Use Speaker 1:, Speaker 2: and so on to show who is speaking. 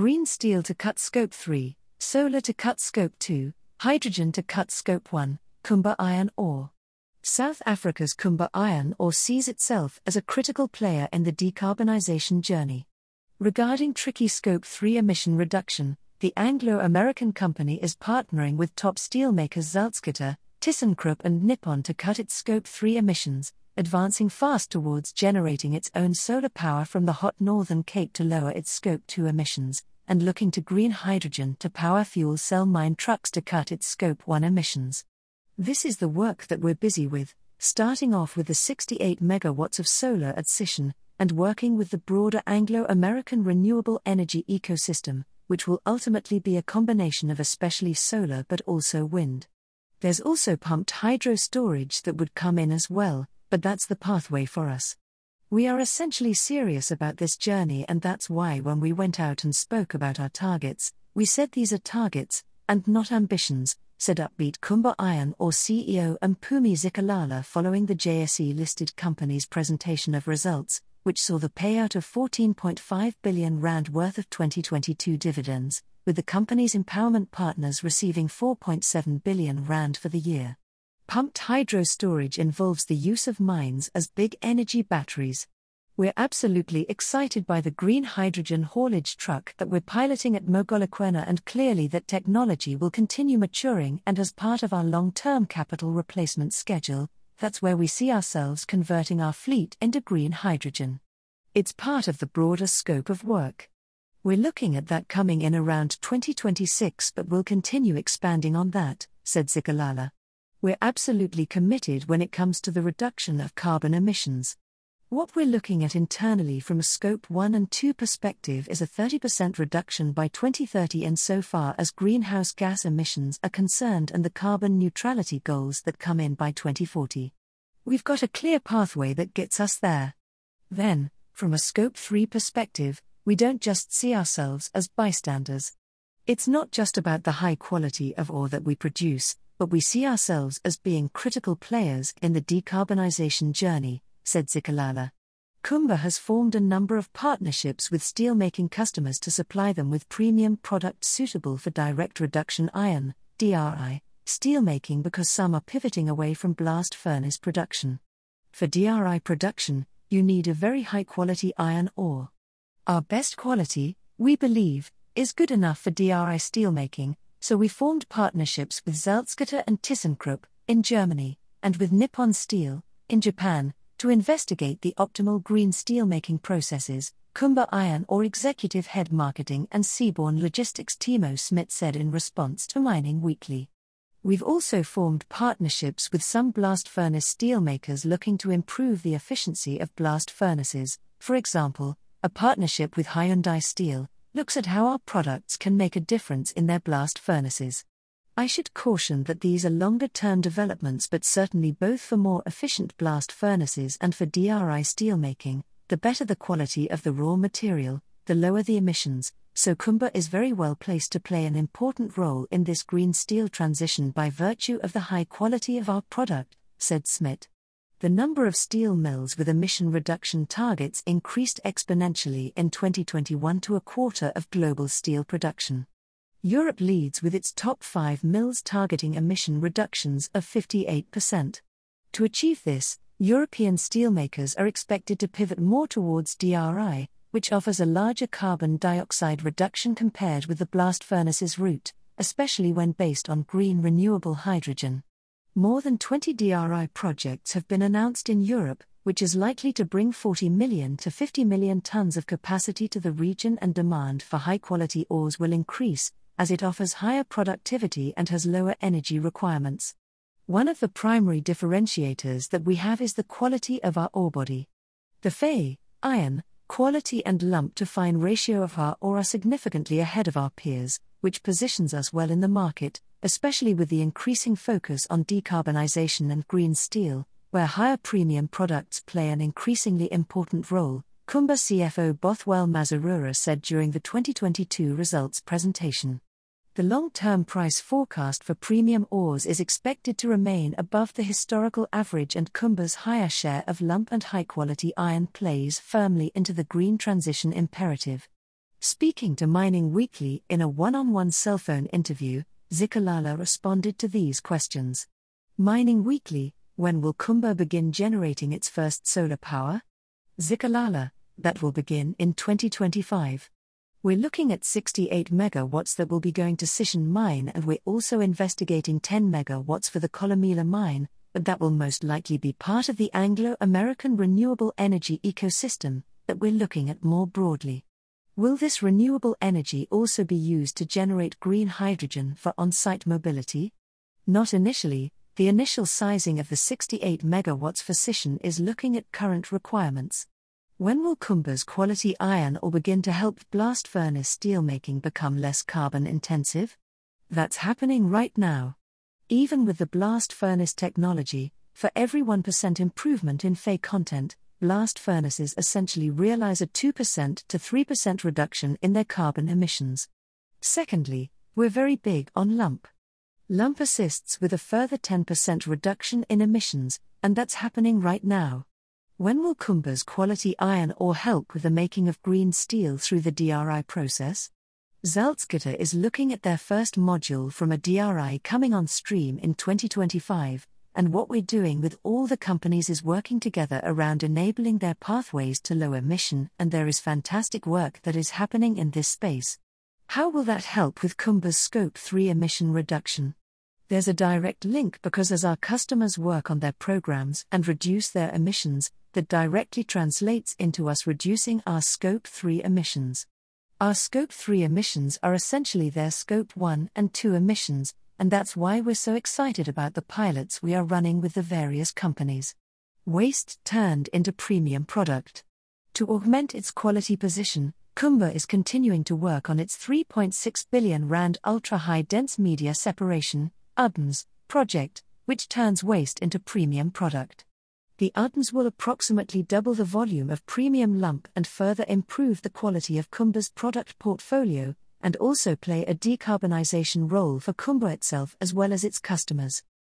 Speaker 1: green steel to cut scope 3, solar to cut scope 2, hydrogen to cut scope 1, Kumba iron ore. South Africa's Kumba iron ore sees itself as a critical player in the decarbonisation journey. Regarding tricky scope 3 emission reduction, the Anglo American company is partnering with top steelmakers Salzgitter, ThyssenKrupp, and Nippon to cut its scope 3 emissions, advancing fast towards generating its own solar power from the hot northern Cape to lower its scope 2 emissions, and looking to green hydrogen to power fuel cell mine trucks to cut its scope 1 emissions. This is the work that we're busy with, starting off with the 68 megawatts of solar at Sishen, and working with the broader Anglo American renewable energy ecosystem, which will ultimately be a combination of especially solar but also wind. There's also pumped hydro storage that would come in as well, but that's the pathway for us. We are essentially serious about this journey, and that's why when we went out and spoke about our targets, we said these are targets, and not ambitions, said Upbeat Kumba Iron Ore CEO Mpumi Zikalala following the JSE listed company's presentation of results, which saw the payout of 14.5 billion rand worth of 2022 dividends, with the company's empowerment partners receiving 4.7 billion rand for the year. Pumped hydro storage involves the use of mines as big energy batteries. We're absolutely excited by the green hydrogen haulage truck that we're piloting at Mogalakwena and clearly that technology will continue maturing and as part of our long-term capital replacement schedule, that's where we see ourselves converting our fleet into green hydrogen. It's part of the broader scope of work. We're looking at that coming in around 2026 but we'll continue expanding on that, said Zikalala. We're absolutely committed when it comes to the reduction of carbon emissions. What we're looking at internally from a Scope 1 and 2 perspective is a 30% reduction by 2030 insofar as greenhouse gas emissions are concerned and the carbon neutrality goals that come in by 2040. We've got a clear pathway that gets us there. Then, from a Scope 3 perspective, we don't just see ourselves as bystanders. It's not just about the high quality of ore that we produce, but we see ourselves as being critical players in the decarbonisation journey, said Zikalala. Kumba has formed a number of partnerships with steelmaking customers to supply them with premium products suitable for direct reduction iron, DRI, steelmaking because some are pivoting away from blast furnace production. For DRI production, you need a very high quality iron ore. Our best quality, we believe, is good enough for DRI steelmaking, so we formed partnerships with Salzgitter and ThyssenKrupp in Germany, and with Nippon Steel in Japan to investigate the optimal green steelmaking processes. Kumba Iron Ore executive head marketing and seaborne logistics Timo Smit said in response to Mining Weekly. We've also formed partnerships with some blast furnace steelmakers looking to improve the efficiency of blast furnaces, for example, a partnership with Hyundai Steel, looks at how our products can make a difference in their blast furnaces. I should caution that these are longer term developments, but certainly both for more efficient blast furnaces and for DRI steelmaking, the better the quality of the raw material, the lower the emissions. So Kumba is very well placed to play an important role in this green steel transition by virtue of the high quality of our product, said Smit the number of steel mills with emission reduction targets increased exponentially in 2021 to a quarter of global steel production. Europe leads with its top five mills targeting emission reductions of 58%. To achieve this, European steelmakers are expected to pivot more towards DRI, which offers a larger carbon dioxide reduction compared with the blast furnace's route, especially when based on green renewable hydrogen. More than 20 DRI projects have been announced in Europe, which is likely to bring 40 million to 50 million tons of capacity to the region, and demand for high quality ores will increase, as it offers higher productivity and has lower energy requirements. One of the primary differentiators that we have is the quality of our ore body. The Fe, iron, quality and lump to fine ratio of our ore are significantly ahead of our peers, which positions us well in the market, especially with the increasing focus on decarbonisation and green steel, where higher premium products play an increasingly important role, Kumba CFO Bothwell Mazarura said during the 2022 results presentation. The long term price forecast for premium ores is expected to remain above the historical average, and Kumba's higher share of lump and high quality iron plays firmly into the green transition imperative. Speaking to Mining Weekly in a one on one cell phone interview, Zikalala responded to these questions. Mining Weekly When will Kumba begin generating its first solar power? Zikalala That will begin in 2025. We're looking at 68 megawatts that will be going to Sishen mine, and we're also investigating 10 megawatts for the Kolomela mine, but that will most likely be part of the Anglo American renewable energy ecosystem that we're looking at more broadly. Will this renewable energy also be used to generate green hydrogen for on site mobility? Not initially, the initial sizing of the 68 megawatts for is looking at current requirements. When will Kumba's quality iron ore begin to help blast furnace steelmaking become less carbon intensive? That's happening right now. Even with the blast furnace technology, for every 1% improvement in Fe content, blast furnaces essentially realize a 2% to 3% reduction in their carbon emissions. Secondly, we're very big on lump. Lump assists with a further 10% reduction in emissions, and that's happening right now. When will Kumba's quality iron ore help with the making of green steel through the DRI process? Salzgitter is looking at their first module from a DRI coming on stream in 2025, and what we're doing with all the companies is working together around enabling their pathways to low emission, and there is fantastic work that is happening in this space. How will that help with Kumba's Scope 3 emission reduction? There's a direct link because as our customers work on their programs and reduce their emissions, that directly translates into us reducing our Scope 3 emissions. Our Scope 3 emissions are essentially their Scope 1 and 2 emissions, and that's why we're so excited about the pilots we are running with the various companies. Waste turned into premium product. To augment its quality position, Kumba is continuing to work on its 3.6 billion rand ultra high dense media separation UDMS project, which turns waste into premium product the UDMS will approximately double the volume of premium lump and further improve the quality of Kumba's product portfolio, and also play a decarbonization role for Kumba itself as well as its customers.